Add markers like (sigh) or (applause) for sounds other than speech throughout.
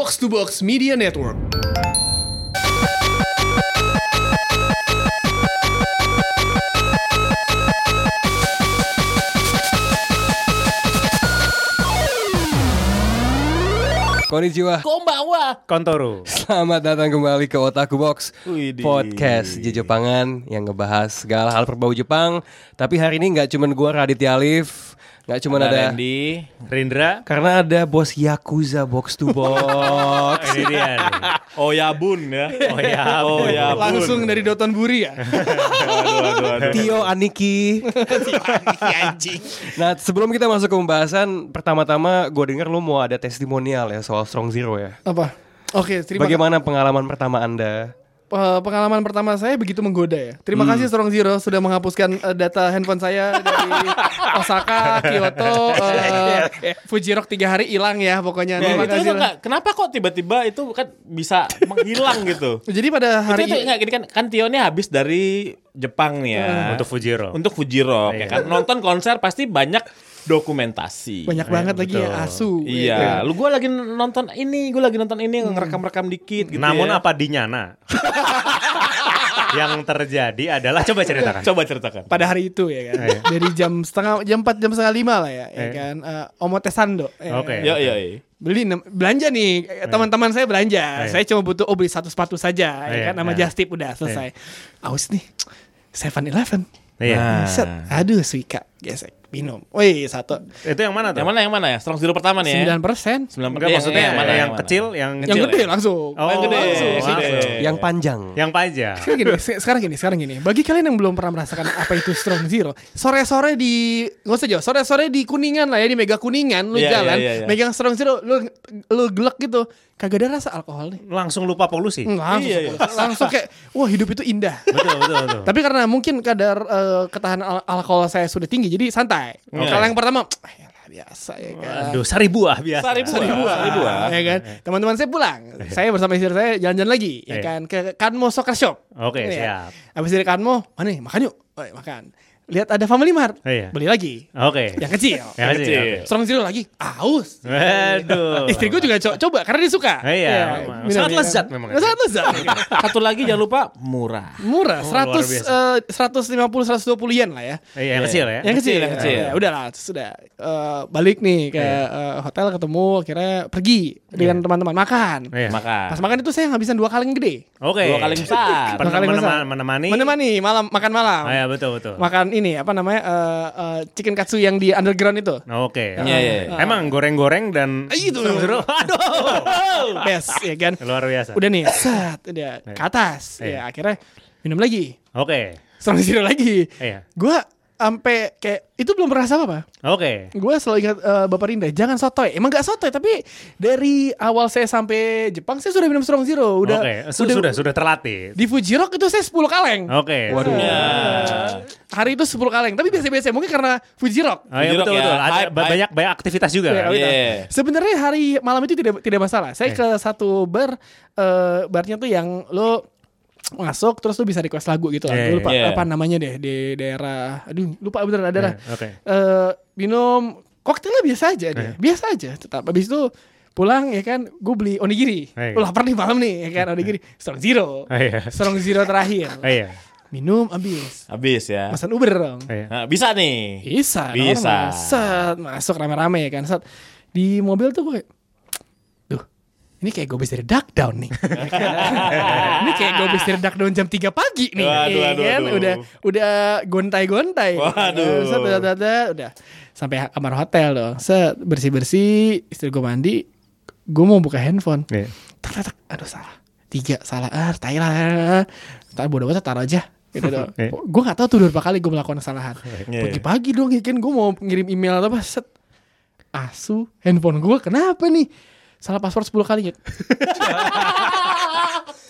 Box to Box Media Network. Konnichiwa. Kombawa. Kontoro. Selamat datang kembali ke Otaku Box Widih. Podcast Jepangan yang ngebahas segala hal berbau Jepang. Tapi hari ini nggak cuman gua Raditya Alif, nggak cuman ada, Randy. Rindra. karena ada bos Yakuza Box to Box. (laughs) Ini dia. nih. Oh ya bun ya. Oh ya. Oh ya bun. Langsung dari Doton Buri ya. (laughs) Aduh, aduh, aduh. Tio Aniki. (laughs) Nah sebelum kita masuk ke pembahasan, pertama-tama gue denger lu mau ada testimonial ya soal Strong Zero ya. Apa? Oke, terima kasih. Bagaimana pengalaman pertama anda? Eh, pengalaman pertama saya begitu menggoda ya. Terima kasih Strong Zero sudah menghapuskan eh, data handphone saya dari (laughs) Osaka, Kyoto, (laughs) eh, Fuji Rock tiga hari hilang ya pokoknya. Terima itu, kasih. itu enggak, kenapa kok tiba-tiba itu kan bisa menghilang gitu? (laughs) Jadi pada hari itu, itu enggak gini kan kan Tio ini habis dari Jepang nih ya. Untuk Fujiro. Untuk Fuji Rock ya kan. Nonton konser pasti banyak dokumentasi. banyak banget lagi ya betul. asu. Iya, lu gue lagi nonton ini, gue lagi nonton ini ngerekam-rekam dikit gitu Namun ya. apa di Nyana? (laughs) yang terjadi adalah coba ceritakan. Coba ceritakan. Pada hari itu ya kan. Iya. Dari jam setengah jam 4 jam setengah lima lah ya, ya Iya. kan. Eh, Omote Sando. ya Oke. Yo yo. yo. beli belanja nih eh, teman-teman saya belanja Iya. saya cuma butuh oh beli satu sepatu saja ya Iya, kan nama iya. just tip udah selesai aus nih Seven Eleven Iya. Set. aduh suika gesek minum wih satu Itu yang mana tuh? Yang mana yang mana ya? Strong Zero pertama nih ya. sembilan persen Sembilan Enggak maksudnya yang, mana, yang mana? kecil, yang yang Kecil gede ya? langsung Oh, yang gede. langsung, Yang gede. langsung. Yang panjang. Yang pajak. sekarang gini se- sekarang gini sekarang gini bagi kalian yang belum pernah merasakan apa itu strong zero sore sore di nggak usah jauh sore sore di kuningan lah ya di mega kuningan lu Iya, jalan iya, iya, iya. megang strong zero lu lu gelek gitu kagak ada rasa alkohol nih Langsung lupa polusi. langsung Iya, iya. langsung kayak wah hidup itu indah betul, betul, betul. Tapi karena mungkin kadar eh, ketahanan al- alkohol saya sudah tinggi, jadi santai. Oke. Kalau yang pertama, (tsk) "Ah, yalah, biasa ya kan. Aduh, sari buah biasa. Sari buah. Sari buah. Ya kan, teman-teman saya pulang, saya bersama istri saya jalan-jalan lagi, ya Iya. kan, ke Kanmo Soccer Shop. Oke, Ya. siap. Habis dari Kanmo, mana nih, makan yuk, oh, ya, makan. Lihat ada Family Mart, Iya. beli lagi. Oke. Yang kecil. Yang kecil. kecil. oke. Strong Zero lagi, aus. Waduh. Istri gue juga co- coba karena dia suka. Iya, Ya, minum, Sangat lezat memang. Sangat lezat. Satu lagi jangan lupa murah. Murah, Oh, luar 100 biasa. eh, 150 120 yen lah ya. Iya, yang kecil ya. Yang kecil, Yang kecil. Ya, udah lah, sudah Eh, balik nih ke eh, hotel ketemu, akhirnya pergi dengan teman-teman makan. Iya. Makan. Pas makan itu saya ngabisin dua kaleng gede. Oke. Dua kali besar. Dua kali menema- besar. menemani. Menemani malam makan malam. Ah, ya, betul, betul. Makan ini apa namanya eh, eh, chicken katsu yang di underground itu. Oke. Iya, iya. Emang goreng-goreng dan Eh, itu. seru. (laughs) Aduh. Best ya kan. Luar biasa. Udah nih, set, udah ke atas. Iya. Ya akhirnya minum lagi. Oke. Strong zero lagi. Iya. Gua sampai kayak itu belum merasa apa-apa. Oke. Gue selalu ingat eh, Bapak Rinda, jangan sotoy. Emang gak sotoy, tapi dari awal saya sampai Jepang saya sudah minum Strong Zero. Udah, Oke. Su- Sudah, sudah terlatih. Di Fuji Rock itu saya 10 kaleng. Oke. Waduh. Ya. Hari itu 10 kaleng, tapi biasa-biasa mungkin karena Fuji Rock. Oh, iya, betul ya. betul. Ada Hype, ba- hype. banyak banyak aktivitas juga. Iya, kan? iya. Iya. Sebenarnya hari malam itu tidak tidak masalah. Saya ke satu bar, eh, barnya tuh yang lo masuk terus lu bisa request lagu gitu lah. Gue lupa iya. apa namanya deh di daerah. Aduh, lupa beneran daerah. Iya, Oke. eh minum koktailnya biasa aja deh, biasa aja. Tetap habis itu pulang ya kan, gue beli onigiri. Iya. Lu lapar nih malam nih ya kan onigiri. (laughs) Strong zero, Oh, iya. strong zero terakhir. (laughs) Oh, iya. Minum habis. Habis ya. Pesan Uber dong. Iya. Nah, bisa nih. Bisa, Bisa. Set, masuk rame-rame ya kan. Set. Di mobil tuh gue kayak, ini kayak gue dari duck down nih. (laughs) ini kayak gue dari duck down jam 3 pagi nih. Waduh, ya aduh, kan? Udah udah gontai-gontai. Waduh. Eh, Set, udah, udah, udah, udah. Sampai kamar hotel dong. Set, bersih-bersih, istri gue mandi. Gue mau buka handphone. Iya. Tak, tak, tak. Aduh salah. Tiga salah. Ah, tai lah. Tak bodoh banget taruh aja. Gitu (laughs) dong. Iya. Gue gak tahu tuh berapa kali gue melakukan kesalahan. Iya. Pagi-pagi dong kan gue mau ngirim email atau apa set. Asu handphone gue kenapa nih? Salah password 10 kali ya.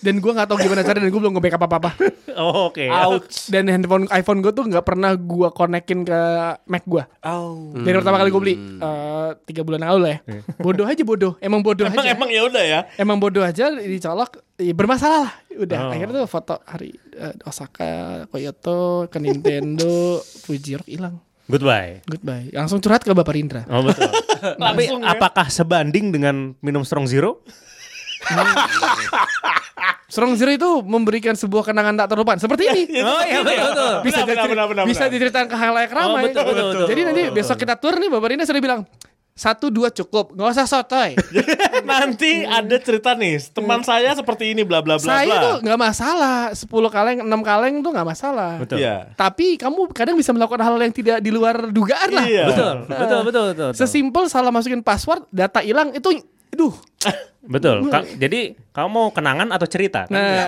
dan gue gak tahu gimana cara dan gue belum nge-backup apa-apa. Oh, Oke. Ouch. Dan handphone iPhone gue tuh gak pernah gue konekin ke Mac gue. Oh. Dari pertama kali gue beli eh, tiga bulan lalu lah ya. Bodoh aja bodoh. Emang bodoh Emang aja. emang ya udah ya. Emang bodoh aja dicolok ya bermasalah lah. Udah Oh. akhirnya tuh foto hari eh, Osaka, Kyoto, ke Nintendo, Fuji Rock hilang. Goodbye. Goodbye. Langsung curhat ke Bapak Rindra. Oh betul. (laughs) Tapi Langsung ya. apakah sebanding dengan minum Strong Zero? Strong Zero itu memberikan sebuah kenangan tak terlupakan seperti ini. Oh iya betul betul. bisa Benar, benar, benar, benar, bisa diceritakan ke halayak ramai. Oh, betul, betul, betul. Jadi nanti besok kita tur nih Bapak Rina sudah bilang satu dua cukup, nggak usah sotoy. (laughs) Nanti ada cerita nih, teman saya seperti ini bla bla bla Saya bla. tuh nggak masalah, 10 kaleng, 6 kaleng tuh nggak masalah. Betul. Iya. Tapi kamu kadang bisa melakukan hal yang tidak di luar dugaan lah. Iya. Betul, betul, betul, betul. betul. Sesimpel salah masukin password, data hilang itu, aduh. Betul. Ka- jadi kamu mau kenangan atau cerita? Kan? Nah,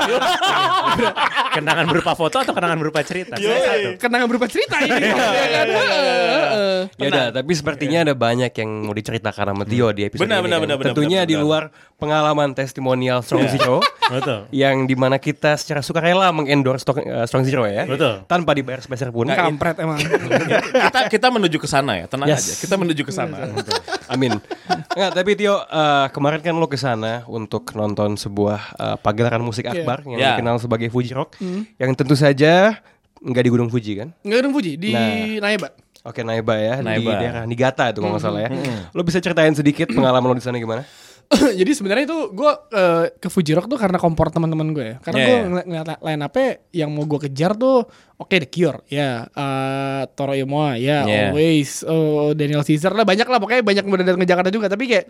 kenangan berupa foto atau kenangan berupa cerita? Yoi. kenangan berupa cerita ini. Iya, ya? Heeh. Udah, tapi sepertinya ada banyak yang mau diceritakan sama Tio di episode Benar, ini. benar, kan. benar, benar, Tentunya benar, di benar. luar pengalaman testimonial Strong Zero Betul. yang di mana kita secara sukarela mengendorse Strong, eh, Strong Zero ya. Betul. Tanpa dibayar sepeser pun. Kampret emang. (laughs) kita kita menuju ke sana ya, tenang Yes. aja. Kita menuju ke sana. Amin. Enggak, tapi Tio eh, kemarin kan lo ke sana untuk nonton sebuah eh, pagelaran musik akbar yang Yeah. dikenal sebagai Fuji Rock yang tentu saja nggak di Gunung Fuji kan? Nggak ada Fuji di Nah. Naiba. Oke, Naiba ya di Naiba. daerah Nigata itu kalau nggak salah ya. Lo bisa ceritain sedikit pengalaman lo di sana gimana? (coughs) Jadi sebenarnya itu gue ke Fuji Rock tuh karena kompor teman-teman gue ya. Karena Yeah, gue yeah. ngeliat, ngeliat line up yang mau gue kejar tuh oke The Cure, ya eh, Toro Imoa, ya Yeah. Always, oh, Daniel Caesar lah banyak lah pokoknya banyak yang datang ke Jakarta juga. Tapi kayak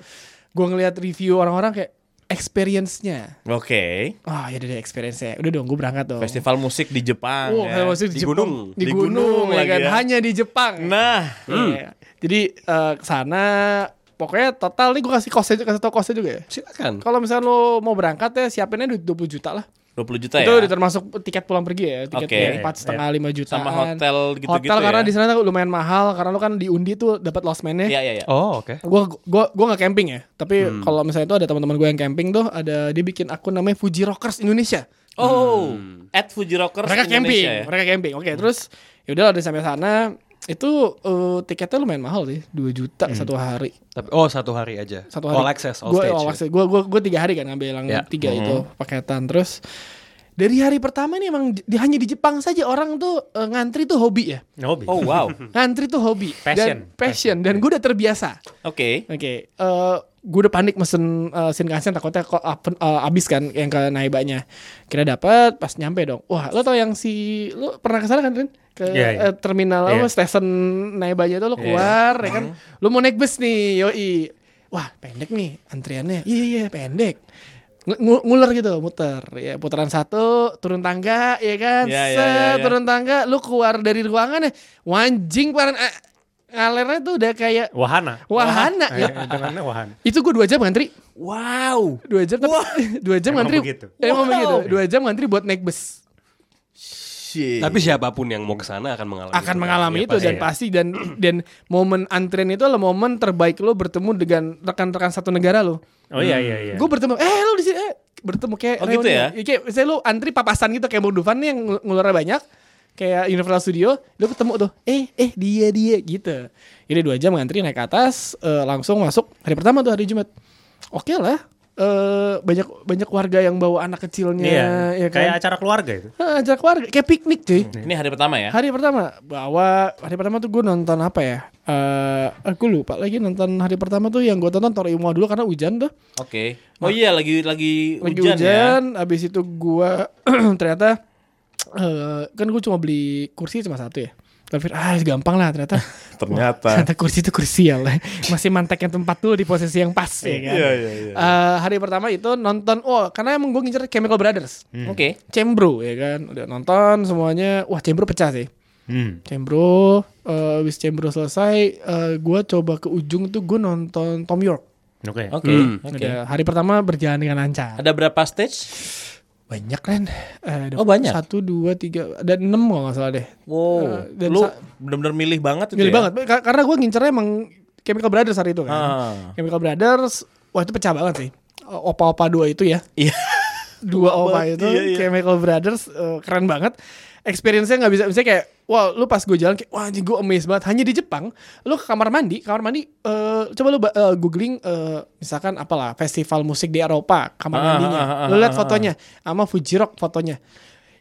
gue ngeliat review orang-orang kayak experience-nya. Oke. Ah ya udah experience-nya. Udah dong gue berangkat dong. Festival musik di Jepang Oh, ya. maksudnya di, Di Jepang. gunung. Di, Di gunung, gunung ya lagi kan. ya. Hanya di Jepang. Nah, Iya. Jadi eh, ke sana pokoknya total nih gue kasih kosnya kasih tau kosnya juga ya. Silakan. Kalau misalnya lo mau berangkat ya siapinnya duit 20 juta lah. 20 juta itu ya. udah termasuk tiket pulang pergi ya, tiket Oke. empat setengah lima juta. Sama hotel gitu-gitu Hotel karena ya. di sana tuh lumayan mahal karena lo kan diundi tuh dapat lost man-nya. Iya, iya, iya. Oh, oke. Gua gua gua nggak camping ya, tapi Hmm. kalau misalnya itu ada teman-teman gue yang camping tuh ada dia bikin akun namanya Fuji Rockers Indonesia. Oh, at Fuji Rockers Mereka camping, Indonesia ya. mereka camping. Oke, terus yaudah udah sampai sana itu eh, tiketnya lumayan mahal sih, 2 juta satu hari. Tapi oh satu hari aja. Satu hari. All access, all gua, stage. all ya? access. Gua, gua, gua tiga hari kan ngambil yang Ya. tiga itu paketan. Terus dari hari pertama ini emang di, hanya di Jepang saja orang tuh eh, ngantri tuh hobi ya. Hobi. Oh, wow. (laughs) Ngantri tuh hobi. Passion. Dan passion. Dan gue udah terbiasa. Oke. Oke. eh gue udah panik mesen uh, Shinkansen takutnya kok eh, abis kan yang ke Naibanya. Kira dapat pas nyampe dong. Wah, lo tau yang si lo pernah ke sana kan Rin? Ke Iya, iya. eh, terminal Iya. apa stasiun Naibanya tuh lo keluar ya kan. Lo mau naik bus nih, yoi. Wah, pendek nih antriannya. Iya, iya, pendek. Ng- ngu- nguler gitu muter ya putaran satu turun tangga ya kan Iya, iya, Set, iya, iya. turun tangga lu keluar dari ruangan ya wanjing paran ngalernya tuh udah kayak Wahana. wahana Eh, ya wahana. itu gue dua jam ngantri Wow. dua jam tapi (laughs) dua jam Emang ngantri begitu? emang Wow. begitu dua jam ngantri buat naik bus Shit. Tapi siapa pun yang mau ke sana akan mengalami akan itu, kan? mengalami Ya, itu dan pasti dan dan momen antrian itu adalah momen terbaik lo bertemu dengan rekan-rekan satu negara lo Oh iya iya iya. gue bertemu eh lo di sini eh, bertemu kayak Oh, gitu ya? kayak misalnya lo antri papasan gitu kayak Bang Dufan nih yang ngul- ngulurnya banyak kayak Universal Studio lo ketemu tuh eh eh dia dia gitu jadi dua jam ngantri naik ke atas eh, langsung masuk hari pertama tuh hari Jumat oke lah eh banyak banyak warga yang bawa anak kecilnya Iya. ya kan Kayak acara keluarga itu. Ajak keluarga kayak piknik cuy Ini hari pertama ya? Hari pertama bawa hari pertama tuh gue nonton apa ya? Eh aku lupa lagi nonton hari pertama tuh yang gue tonton Tori Imoa dulu karena hujan tuh. Oke. Oh iya lagi lagi Lagi hujan, hujan, ya. abis itu gua (clears throat) ternyata eh kan gue cuma beli kursi cuma satu ya. Tapi ah gampang lah ternyata. (laughs) Ternyata. ternyata kursi itu krusial lah. Masih manteknya tempat dulu di posisi yang pas ya kan. Iya iya iya. Eh, hari pertama itu nonton, oh karena emang gue ngincer Chemical Brothers, Oke. Cembro ya kan, udah nonton semuanya, wah Cembro pecah sih. Hmm. Cembro, eh habis Cembro selesai, eh gue coba ke ujung tuh gue nonton Tom York. Oke. Oke. Hmm. Oke. Udah, hari pertama berjalan dengan lancar. Ada berapa stage? Banyak kan? Eh, ada Oh, banyak? Satu, dua, tiga, ada enam kalau nggak salah deh. Wow. Eh, dan Lu bener-bener milih banget itu Milih ya? banget, Ka- karena gue ngincernya emang Chemical Brothers hari itu kan. Ah. Chemical Brothers, wah itu pecah banget sih. Opa-opa dua itu ya. Iya. Dua opa itu, iya, iya. Chemical Brothers, eh, keren banget. Experience-nya nggak bisa, misalnya kayak, wah lu pas gue jalan kayak, wah anjing gue amazed banget. Hanya di Jepang, lu ke kamar mandi, kamar mandi, eh, coba lu eh, googling, eh, misalkan apalah, festival musik di Eropa, kamar Ah, mandinya. ah, ah, lu lihat ah, fotonya, sama Fuji Rock fotonya.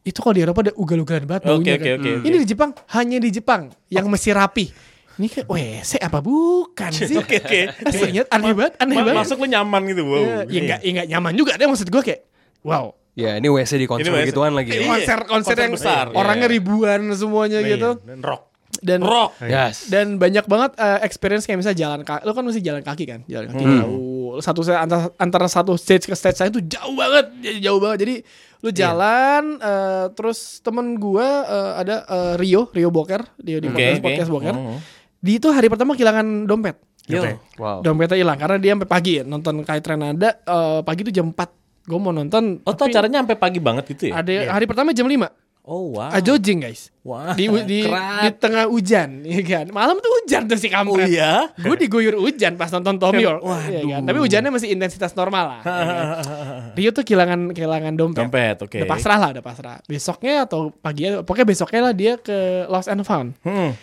Itu kalau di Eropa ada ugal-ugalan banget baunya oke, kan. oke, oke. Ini di Jepang, hanya di Jepang yang masih rapi. ini kayak WC apa bukan sih? Oke oke. Aslinya aneh banget, aneh Ma- banget. Masuk lu nyaman gitu. Wow. Ya, ya enggak, ya enggak nyaman juga deh maksud gue kayak wow. Ya ini WC di konser Ini WC. gituan lagi. Iya. konser konser konser yang besar. orangnya Iya. ribuan semuanya Iya, gitu. Dan rock. Dan Rock. Yes. dan banyak banget eh, experience kayak misalnya jalan kaki. Lo kan mesti jalan kaki kan? Jalan kaki jauh. Satu antara, antara satu stage ke stage saya itu jauh banget, jauh banget. Jadi lu jalan eh, terus temen gua eh, ada eh, Rio, Rio Boker, dia di Oke, podcast, oke. podcast Boker. Mhm. Di itu hari pertama kehilangan dompet. Yo. Wow. Dompetnya hilang karena dia sampai pagi ya, nonton Kai Trenada eh, pagi itu jam 4. Gue mau nonton. Oh, tuh tapi acaranya sampai pagi banget gitu ya? Ada hari pertama jam 5. Oh, wow. Ajojing guys. Wah, Di, di, di tengah hujan, (laughs) ya kan. Malam tuh hujan tuh si Oh kampret. iya? Gue diguyur hujan pas nonton Tommy York. Waduh. Iya kan? Tapi hujannya masih intensitas normal lah. ya kan? (laughs) Rio tuh kehilangan kehilangan dompet. Dompet, oke. Udah pasrah lah, udah pasrah. Besoknya atau pagi, pokoknya besoknya lah dia ke Lost and Found. Hmm.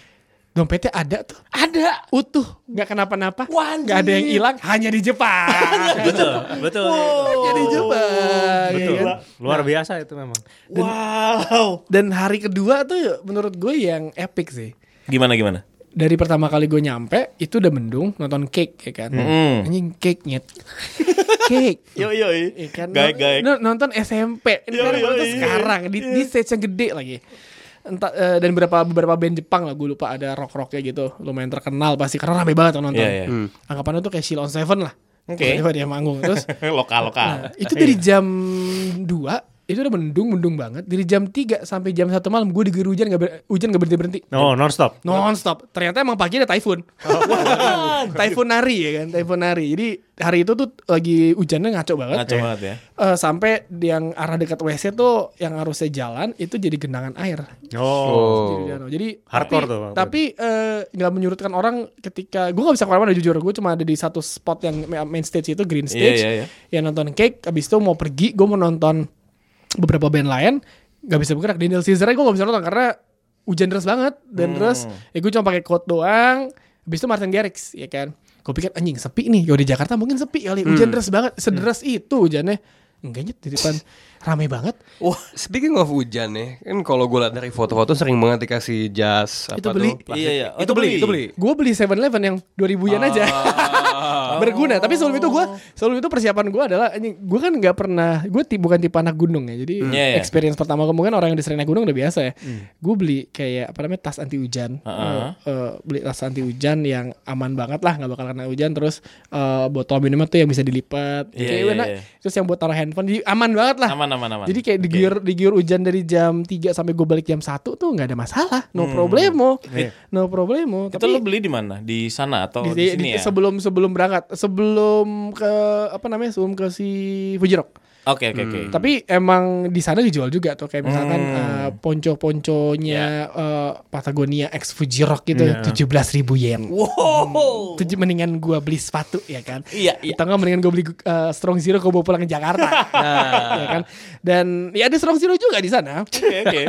Dompetnya ada tuh, Ada. utuh, nggak kenapa-napa, Wah, nggak ada yang hilang, hanya di Jepang. (laughs) Betul, betul. hanya di Jepang. ya kan? Luar biasa itu memang. Wow. Dan hari kedua tuh menurut gue yang epic sih. Gimana gimana? Dari pertama kali gue nyampe itu udah mendung nonton cake ya kan. Hmm. Anjing cake nyet. cake. (laughs) Yo yo. Ya kan? Gaek. Nont- Nonton SMP. Ini Iya, kan iya, nonton iya. sekarang di, di stage yang gede lagi. Entah eh, dan beberapa beberapa band Jepang lah gue lupa ada rock rocknya gitu lumayan terkenal pasti karena rame banget nonton. Iya, iya. Anggapannya tuh kayak Sheila on Seven lah. Oke. Tiba-tiba dia manggung terus (laughs) lokal lokal. Nah, itu dari jam 2 itu udah mendung mendung banget. Dari jam 3 sampai jam 1 malam gue diguyur hujan gak ber- hujan gak berhenti berhenti No, non stop. non stop ternyata emang pagi ada typhoon. (laughs) Typhoon nari ya kan? Typhoon nari. Jadi hari itu tuh lagi hujannya ngaco banget. Ngaco banget ya. Eh, sampai yang arah dekat WC tuh yang harusnya jalan itu jadi genangan air. Oh. jadi, jadi Hardcore tapi, tuh, Bang. tapi eh, nggak menyurutkan orang ketika gue nggak bisa ke mana-mana jujur. Gue cuma ada di satu spot yang main stage itu green stage. Iya, iya, iya. yang nonton cake abis itu mau pergi gue mau nonton beberapa band lain nggak bisa bergerak. Daniel Caesar gue nggak bisa nonton karena hujan deras banget dan terus ya gue cuma pakai coat doang. Abis itu Martin Garrix ya kan. Gue pikir anjing sepi nih. Kalau di Jakarta mungkin sepi kali hujan deras banget. Sederas itu hujannya. Enggaknya di depan (laughs) rame banget Speaking of hujan nih, kan kalau gue liat dari foto-foto sering banget dikasih jas apa Itu beli. tuh. Iya, iya. Oh, itu itu beli, beli. itu beli. gue beli 7-Eleven yang 2000 yen aja (laughs) berguna tapi sebelum itu gue sebelum itu persiapan gue adalah anjing gue kan nggak pernah gue ti- bukan tipe anak gunung ya jadi Iya, iya. experience pertama gue mungkin orang yang disering naik gunung udah biasa ya gue beli kayak apa namanya tas anti hujan Heeh. Eh, eh, beli tas anti hujan yang aman banget lah nggak bakal kena hujan terus eh, botol minumnya tuh yang bisa dilipat Kayak iya, enak. iya. terus yang buat taruh handphone jadi aman banget lah Aman aman aman. jadi kayak diguyur diguyur hujan dari jam 3 sampai gue balik jam 1 tuh nggak ada masalah. No problemo. No problemo. Itu lo beli di mana? Di sana atau di, di, di- sini ya? sebelum sebelum berangkat. Sebelum ke apa namanya sebelum ke si Fuji Rock Oke oke oke. tapi emang di sana dijual juga tuh kayak misalkan Hmm. eh, ponco-ponconya eh, Patagonia X Fuji Rock gitu Iya. tujuh belas ribu yen Wow. Tujuh mendingan gua beli sepatu ya kan Iya iya. Atau nggak mendingan gue beli eh, Strong Zero gue bawa pulang ke Jakarta (laughs) ya kan dan ya ada Strong Zero juga di sana Oke oke.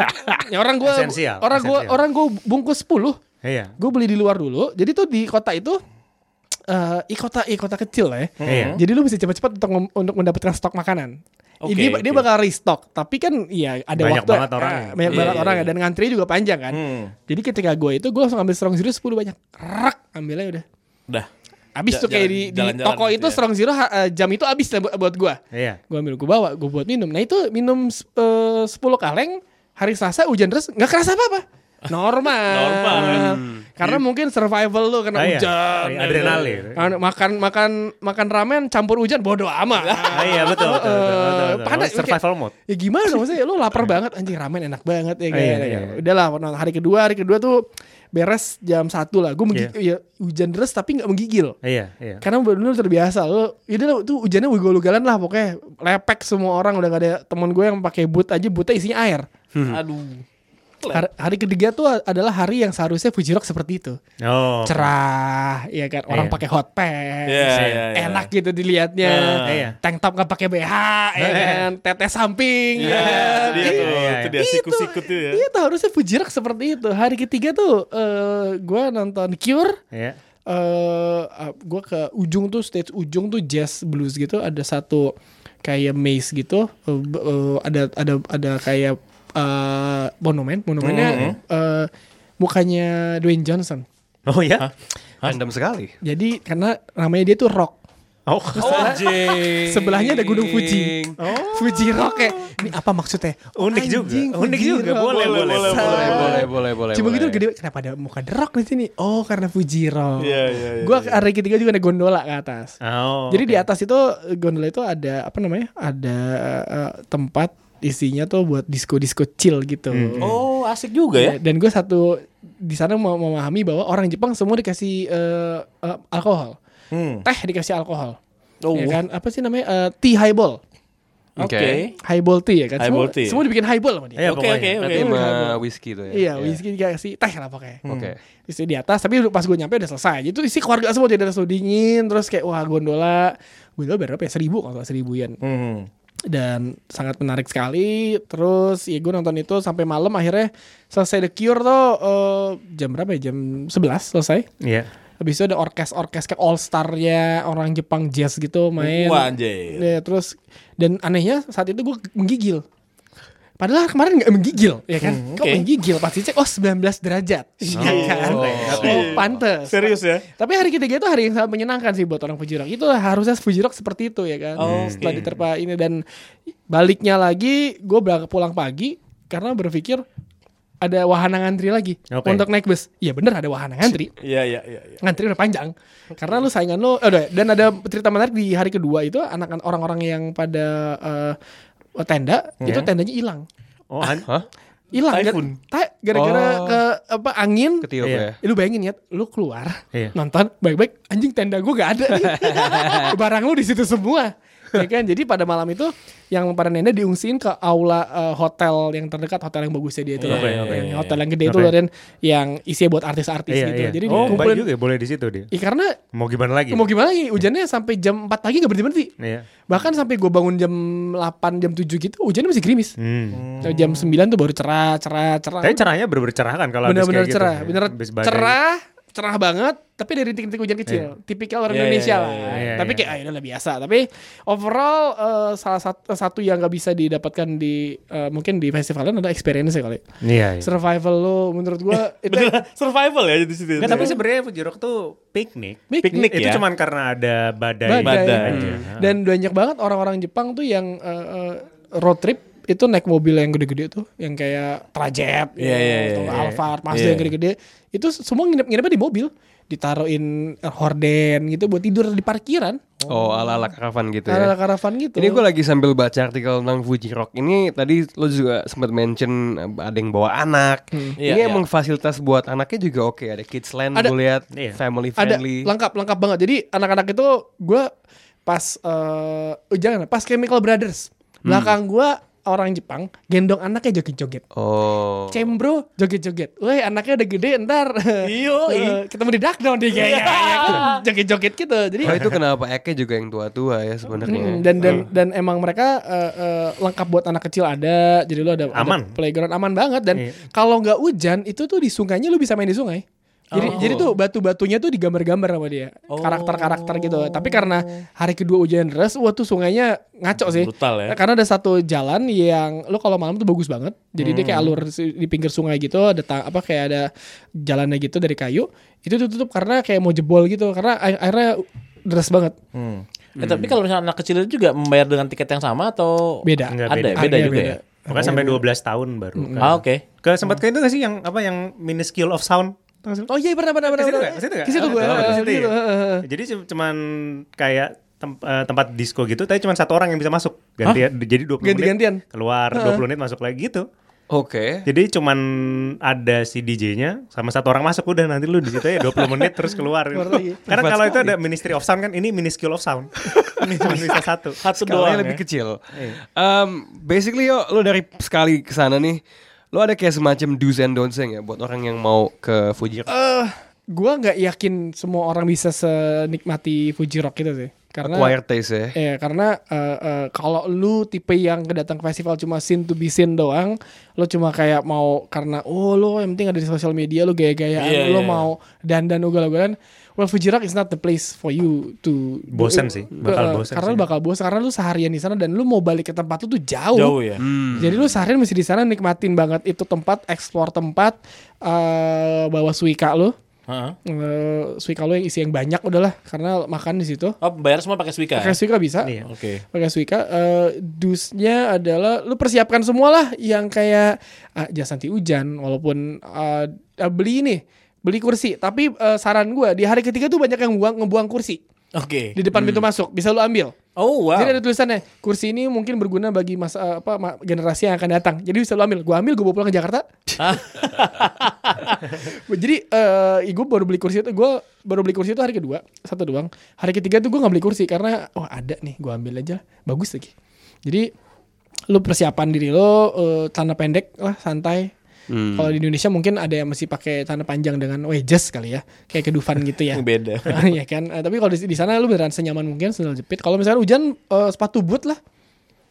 ya orang gua Esensial, orang gua esensial. orang gua bungkus 10 Iya. gue beli di luar dulu jadi tuh di kota itu eh i kota i kota kecil lah ya Iya. jadi lu bisa cepat-cepat untuk untuk mendapatkan stok makanan Oke, dia, dia oke. bakal restock tapi kan iya ada Banyak waktu banget eh, orangnya. banyak Iya, banget iya, orang ya dan ngantri juga panjang kan Hmm. jadi ketika gue itu gue langsung ambil strong zero 10 banyak rak ambilnya udah Dah. abis Ja- tuh kayak jalan- di, di jalan-jalan toko gitu itu ya. strong zero eh, jam itu abis lah buat, buat gue Iya. gue ambil gue bawa gue buat minum nah itu minum eh, 10 kaleng hari Selasa hujan deras nggak kerasa apa apa normal Normal, ya. karena mungkin survival lu kena Ah, iya. hujan Iya, adrenalin. Kan makan makan makan ramen campur hujan bodo amat Ah, iya betul betul. betul, betul, betul. Panas, Survival mode. ya gimana maksudnya lu lapar banget anjing ramen enak banget ya kayak iya, ya. iya. udahlah hari kedua hari kedua tuh beres jam satu lah gue ya, hujan deras tapi nggak menggigil Iya iya. karena benar-benar terbiasa lo ya udah tuh hujannya ugal-ugalan lah pokoknya lepek semua orang udah gak ada teman gue yang pakai boot aja bootnya isinya air Aduh. Hari, hari ketiga tuh adalah hari yang seharusnya Fuji Rock seperti itu Oh. cerah ya kan orang Iya. pakai hot pants Iya, iya, iya. enak gitu dilihatnya Nah, iya. tank top gak pakai BH ya kan tetes samping Iya, ya kan? dia tuh, Iya, iya, itu dia Itu, sikut-sikut tuh ya. Itu harusnya Fuji Rock seperti itu. Hari ketiga tuh eh gue nonton Cure. Iya. eh gue ke ujung tuh stage ujung tuh jazz blues gitu. Ada satu kayak maze gitu. B- eh, ada ada ada kayak eh monumen. Monumennya Mhm. eh, mukanya Dwayne Johnson. Oh ya? Random sekali. Jadi karena namanya dia tuh rock. Oh, (laughs) Sebelahnya ada Gunung Fuji. Fuji Rock kayak ini apa maksudnya? Oh. Unik juga. Anjing, Unik Fuji juga. Rock. Boleh, boleh, Bangsat. Boleh, boleh, boleh, boleh. Cuma gitu boleh. gede kenapa ada muka The Rock di sini? Oh, karena Fuji Rock. Iya, iya, iya, Gua hari ketiga juga ada gondola ke atas. Oh, Jadi oke. di atas itu gondola itu ada apa namanya? Ada eh, tempat isinya tuh buat disco-disco chill gitu. Oh, asik juga ya. Dan gue satu di sana mau memahami bahwa orang Jepang semua dikasih eh, eh, alkohol, Hmm. teh dikasih alkohol, Oh. ya kan? Apa sih namanya Eh, tea highball, Oke. Oke. highball tea ya kan? Highball semua, tea. semua dibikin highball sama dia. Iya, Oke, oke, oke. Berarti sama Iya. whisky tuh ya. Iya, whisky dikasih teh lah pokoknya. Oke. Terus di atas, tapi pas gue nyampe udah selesai. Itu isi keluarga semua jadi langsung dingin, terus kayak wah gondola, gondola berapa ya? Seribu kalau seribu yen. Hmm. Dan sangat menarik sekali. Terus ya gue nonton itu sampai malam akhirnya selesai The Cure tuh eh, jam berapa ya? Jam 11 selesai. Iya. Habis itu ada orkes-orkes kayak All Star-nya orang Jepang jazz gitu main. Wah, anjir. Ya, terus dan anehnya saat itu gue menggigil. Padahal kemarin nggak menggigil, ya kan? Hmm, Kok menggigil? Pasti cek, oh 19 derajat, Iya kan? Oh, pantes. Serius ya? Tapi hari ketiga itu hari yang sangat menyenangkan sih buat orang Fuji Rock. Itu harusnya Fuji Rock seperti itu ya kan. Oh, Setelah diterpa ini dan baliknya lagi gue berangkat pulang pagi karena berpikir ada wahana ngantri lagi Oke. untuk naik bus. Iya bener ada wahana ngantri. Iya, iya, iya. iya. Ngantri udah panjang. Karena lu saingan lu eh, udah dan ada cerita menarik di hari kedua itu anak orang-orang yang pada eh, tenda itu Ya. tendanya hilang. Oh, an- Hah? Hilang gar- Typhoon. ta- gara-gara Oh. ke apa angin Ketiup Iya. ya. lu bayangin ya, lu keluar Iya. nonton baik-baik anjing tenda gue gak ada nih. (laughs) Barang lu di situ semua. Ya kan? Jadi pada malam itu yang pada nenda diungsiin ke aula eh, hotel yang terdekat, hotel yang bagusnya dia itu. Loh. iya, iya, Yang iya. hotel yang gede itu Oke. loh dan yang isinya buat artis-artis Iya, gitu. iya. Jadi oh, baik dikumpulin. juga ya, boleh di situ dia. Ya, karena Mau gimana lagi? mau gimana lagi hujannya sampai jam 4 pagi gak berhenti-berhenti. Iya. Bahkan sampai gue bangun jam 8, jam 7 gitu hujannya masih gerimis. Hmm. Nah, Jam 9 tuh baru cerah, cerah, cerah. Tapi cerahnya bener-bener cerah kan kalau bener-bener gitu. cerah, Ya, bener cerah, cerah banget. Tapi dari titik-titik hujan kecil, tipikal orang Iya, Indonesia iya, lah. iya, iya, Tapi iya. kayak ah, udah biasa. Tapi overall eh, salah satu, satu yang gak bisa didapatkan di eh, mungkin di festivalan ada experience ya kali. Iya, iya. Survival lo menurut gua itu survival ya di situ. Nggak, tapi sebenarnya Fuji Rock tuh piknik. Piknik. Piknik Itu ya? cuman karena ada badai. badai. badai. aja. Dan banyak banget orang-orang Jepang tuh yang eh, eh, road trip itu naik mobil yang gede-gede tuh, yang kayak Trajet, Iya, iya, atau iya, Alphard, Mazda Iya. yang gede-gede, itu semua nginep-nginepnya di mobil, ditaruhin eh, horden gitu buat tidur di parkiran, Oh, ala-ala karavan gitu ala ya. karavan gitu. Ini gue lagi sambil baca artikel tentang Fuji Rock ini tadi lo juga sempat mention eh, ada yang bawa anak. Hmm. Ini Iya, emang fasilitas buat anaknya juga oke. Ada kids land Ada. gue lihat Iya. family ada friendly. lengkap lengkap banget. Jadi anak-anak itu gue pas eh oh, jangan pas Chemical Brothers belakang gue orang Jepang gendong anaknya joget-joget. Oh. Cembro joget-joget. Woi anaknya udah gede ntar Iyo, (laughs) eh, ketemu di Duckdown dia kayak ya, (laughs) ya, joget-joget gitu. Jadi Oh itu kenapa Eke juga yang tua-tua ya sebenarnya. Mm, dan dan dan emang mereka eh, eh, lengkap buat anak kecil ada. Jadi lu ada, ada Aman. playground aman banget dan Iya. kalau nggak hujan itu tuh di sungainya lu bisa main di sungai. Jadi Oh. jadi tuh batu-batunya tuh digambar-gambar sama dia. Oh. Karakter-karakter gitu. Tapi karena hari kedua hujan deras, wah tuh sungainya ngaco sih. Brutal ya. Karena ada satu jalan yang lu kalau malam tuh bagus banget. Jadi dia Hmm. kayak alur si- di pinggir sungai gitu, ada ta- apa kayak ada jalannya gitu dari kayu. Itu tutup karena kayak mau jebol gitu karena air airnya deras banget. Hmm. Eh, tapi kalau misalnya anak kecil itu juga membayar dengan tiket yang sama atau Beda. Enggak, Ada beda. ya? beda Ada, juga beda. ya. Pokoknya sampai 12 tahun baru. kan. Ah oke. Ke sempat ke itu gak sih yang apa yang mini skill of sound? Oh iya pernah pernah pernah. Ke situ pernah. nggak? Ke situ nggak? Ke situ Oh, gue. ke situ ke situ, heeh. Jadi cu- cuman kayak tem- eh, tempat disco gitu, tapi cuma satu orang yang bisa masuk. Ganti jadi 20 Ganti-gantian? menit keluar, 20 menit masuk lagi gitu. Oke. Jadi cuman ada si DJ-nya sama satu orang masuk udah nanti lu di situ ya 20 menit terus keluar. Lagi. (laughs) Karena kalau itu ada Ministry of Sound kan ini mini skill of sound. (laughs) ini cuma bisa satu. Satu doang lebih ya. kecil. Um, basically yo, lo dari sekali ke sana nih, lo ada kayak semacam do's and don'ts ya buat orang yang mau ke Fuji Rock. Eh, gua nggak yakin semua orang bisa senikmati Fuji Rock itu sih. Karena Acquired taste ya. Eh karena eh, eh, kalau lu tipe yang kedatang ke festival cuma scene to be scene doang, lu cuma kayak mau karena oh lu yang penting ada di sosial media lu gaya-gayaan, Iya, lu iya. mau dandan ugal-ugalan. Well, Fuji Rock is not the place for you to Bosen sih, bakal Eh, bosen Karena sih. lu bakal bosen karena lu seharian di sana dan lu mau balik ke tempat lu tuh jauh. Jauh ya. Hmm. Jadi lu seharian mesti di sana nikmatin banget itu tempat, explore tempat, eh bawa suika lu. Heeh. Eh, Suika lo yang isi yang banyak udahlah karena makan di situ. Oh, bayar semua pakai Suika. Pakai Suika bisa. Iya. Oke. Pakai Suika. Eh, dusnya adalah lu persiapkan semua lah yang kayak ah, jas anti hujan walaupun eh, eh, beli ini beli kursi tapi eh, saran gua di hari ketiga tuh banyak yang buang ngebuang kursi Oke. di depan pintu masuk bisa lu ambil Oh, wow. Jadi ada tulisannya kursi ini mungkin berguna bagi masa eh, apa ma- generasi yang akan datang. Jadi bisa lu ambil. Gua ambil, gue bawa pulang ke Jakarta. (laughs) Jadi eh gue baru beli kursi itu, gue baru beli kursi itu hari kedua, satu doang. Hari ketiga tuh gue nggak beli kursi karena oh ada nih, gue ambil aja, bagus lagi. Jadi lu persiapan diri lo eh, celana pendek lah santai. Kalau di Indonesia mungkin ada yang masih pakai celana panjang dengan wedges kali ya, kayak kedufan (laughs) gitu ya. Beda. (laughs) Iya kan, Eh, tapi kalau di, di sana lu beneran senyaman mungkin sandal jepit. Kalau misalnya hujan eh, sepatu boot lah,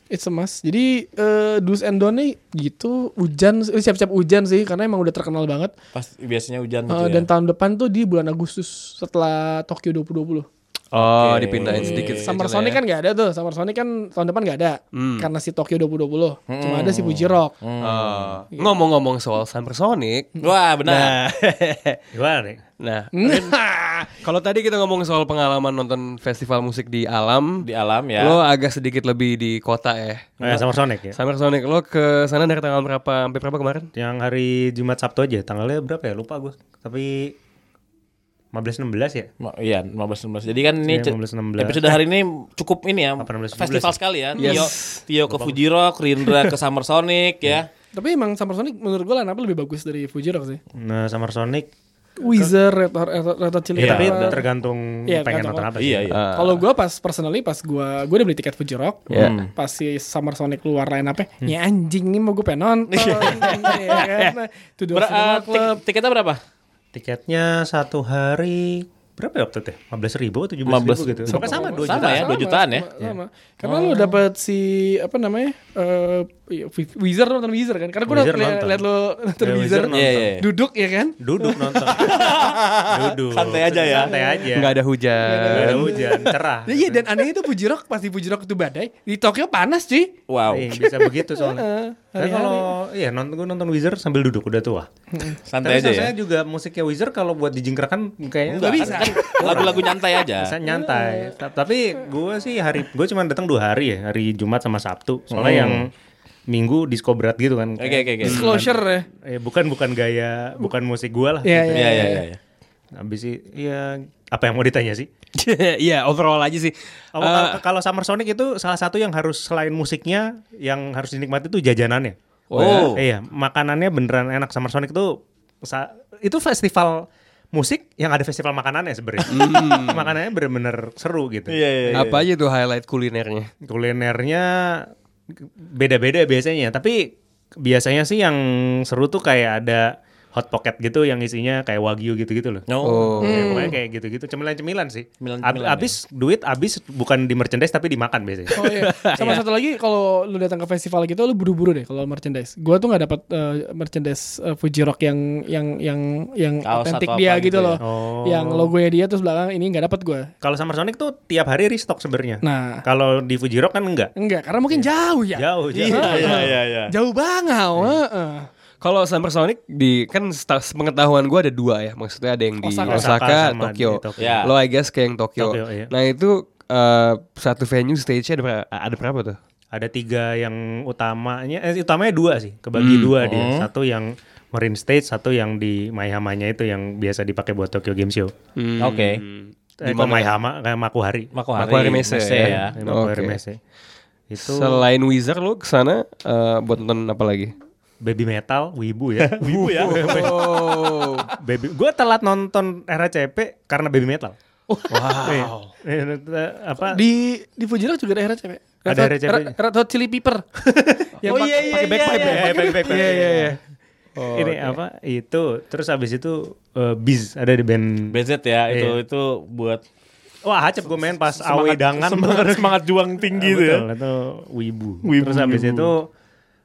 it's a must. Jadi eh, do's and don't nih gitu hujan, siap-siap hujan sih karena emang udah terkenal banget. Pas biasanya hujan gitu ya. Dan tahun depan tuh di bulan Agustus setelah Tokyo 2020. Oh, Oke. dipindahin sedikit. Summer Sonic ya. kan nggak ada tuh, Summer Sonic kan tahun depan nggak ada karena si Tokyo 2020. Cuma ada si Fuji Rock. Oh. Ngomong-ngomong soal Summer Sonic. Wah, benar. (laughs) Gimana nih? Nah, Nah, kalau tadi kita ngomong soal pengalaman nonton festival musik di alam, Di alam ya. lo agak sedikit lebih di kota ya. Nah, Summer Sonic ya. Summer Sonic lo ke sana dari tanggal berapa sampai berapa kemarin? Yang hari Jumat Sabtu aja, tanggalnya berapa ya? Lupa gue. Tapi 15 16 ya? Ma- Iya, 15 16. Jadi kan ini Iya, ce- 15, 16. episode hari ini cukup ini ya. 18, 17 festival ya? sekali ya. Yes. Tio, Tio ke Fuji Rock, Rindra ke Summer Sonic (laughs) ya. tapi emang Summer Sonic menurut gue up lebih bagus dari Fuji Rock sih. Nah, Summer Sonic Wizard, Red Hot, Red Hot, Red Hot Chili Iya, tapi tergantung Iya, pengen tergantung nonton apa. apa sih. Iya, iya. Ah. Kalau gue pas personally pas gue gue udah beli tiket Fuji Rock, Iya. Hmm. pas si Summer Sonic keluar line up ya anjing nih mau gue pengen nonton, (laughs) ya kan? Ber- Club. tiketnya berapa? Tiketnya satu hari berapa ya waktu itu? 15 ribu atau 17 ribu 15 gitu. Pokoknya sama 2 Sama juta. ya, 2 jutaan ya. Sama, sama. Karena lu dapat si apa namanya? eh Wizard nonton Wizard kan? Karena gue liat, nonton. liat lo nonton Ya, Wizard, nonton. Iya, iya. duduk ya kan? Duduk nonton. (laughs) Duduk. Santai aja ya. Santai aja. Nggak ada hujan. Nggak ada hujan, cerah. Ya, iya dan anehnya itu Fuji Rock pasti Fuji Rock itu badai di Tokyo panas cuy. Wow. Iya, bisa begitu soalnya. Tapi kalau iya nonton gue nonton Wizard sambil duduk udah tua. Santai Tapi aja ya. saya juga musiknya Wizard kalau buat dijingkrakan kayaknya Enggak bisa. Kan, (laughs) lagu-lagu nyantai aja. bisa nyantai. Ta- Tapi gue sih hari gue cuma datang dua hari ya, hari Jumat sama Sabtu. Soalnya Hmm. yang Minggu disco berat gitu kan. Oke oke oke. Disclosure ya. Eh, bukan bukan gaya, bukan musik gue lah. Iya, gitu. Iya iya iya. iya. Habis sih, ya apa yang mau ditanya sih? (laughs) Iya, overall aja sih. Oh, kal- kalau Summer Sonic itu salah satu yang harus selain musiknya yang harus dinikmati itu jajanannya. Oh. Iya, makanannya beneran enak Summer Sonic itu itu festival musik yang ada festival makanannya sebenarnya. (laughs) makanannya bener-bener seru gitu. Iya iya. iya. apa aja tuh highlight kulinernya? Kulinernya beda-beda biasanya, tapi biasanya sih yang seru tuh kayak ada hot pocket gitu yang isinya kayak wagyu gitu-gitu loh. Oh. Ya, pokoknya kayak gitu-gitu cemilan-cemilan sih. Cemilan-cemilan, Ab- abis duit abis bukan di merchandise tapi dimakan biasanya. Oh iya. (laughs) Sama satu lagi kalau lu datang ke festival gitu lu buru-buru deh kalau merchandise. Gua tuh nggak dapat eh, merchandise eh, Fuji Rock yang yang yang yang otentik dia gitu gitu loh. ya? Oh. Yang logonya dia terus belakang ini nggak dapat gua. Kalau Summer Sonic tuh tiap hari restock sebenarnya. Nah, Kalau di Fuji Rock kan enggak. enggak karena mungkin jauh ya. Jauh, jauh. Iya iya iya iya. Jauh banget. heeh. Kalau Summer Sonic di kan pengetahuan gue ada dua ya, maksudnya ada yang di Osaka. Osaka, Osaka sama Tokyo. di Tokyo. Ya. Lo I guess kayak yang Tokyo. Tokyo, iya. Nah itu eh, satu venue stage-nya ada berapa, ada berapa tuh? Ada tiga yang utamanya, eh utamanya dua sih, kebagi dua dia. Satu yang Marine Stage, satu yang di Maihama-nya itu yang biasa dipakai buat Tokyo Game Show. Oke. Eh, kok Maihama kayak Makuhari. Makuhari, Makuhari Messe Messe ya. ya. Makuhari Oke. Messe. Itu Selain Wizard lo ke sana eh, buat nonton apa lagi? Baby metal, wibu ya. (laughs) Wibu ya. Oh, baby, gue telat nonton RCP karena baby metal. wow. Eh, eh, apa? Di di Fuji Rock juga ada RCP. Ada RCP. Red- Hot Chili Pepper. yang (laughs) Oh, iya, iya, pakai iya, backpipe iya, ya. Eh, back- back- back. Iya iya iya. ini apa? Itu terus abis itu eh, Biz ada di band. BZ ya itu Iya. itu buat Wah, Hacep gue main pas Awi Dangan. semangat, semangat juang tinggi tuh ya. betul, itu wibu. Wibu, Terus habis wibu. itu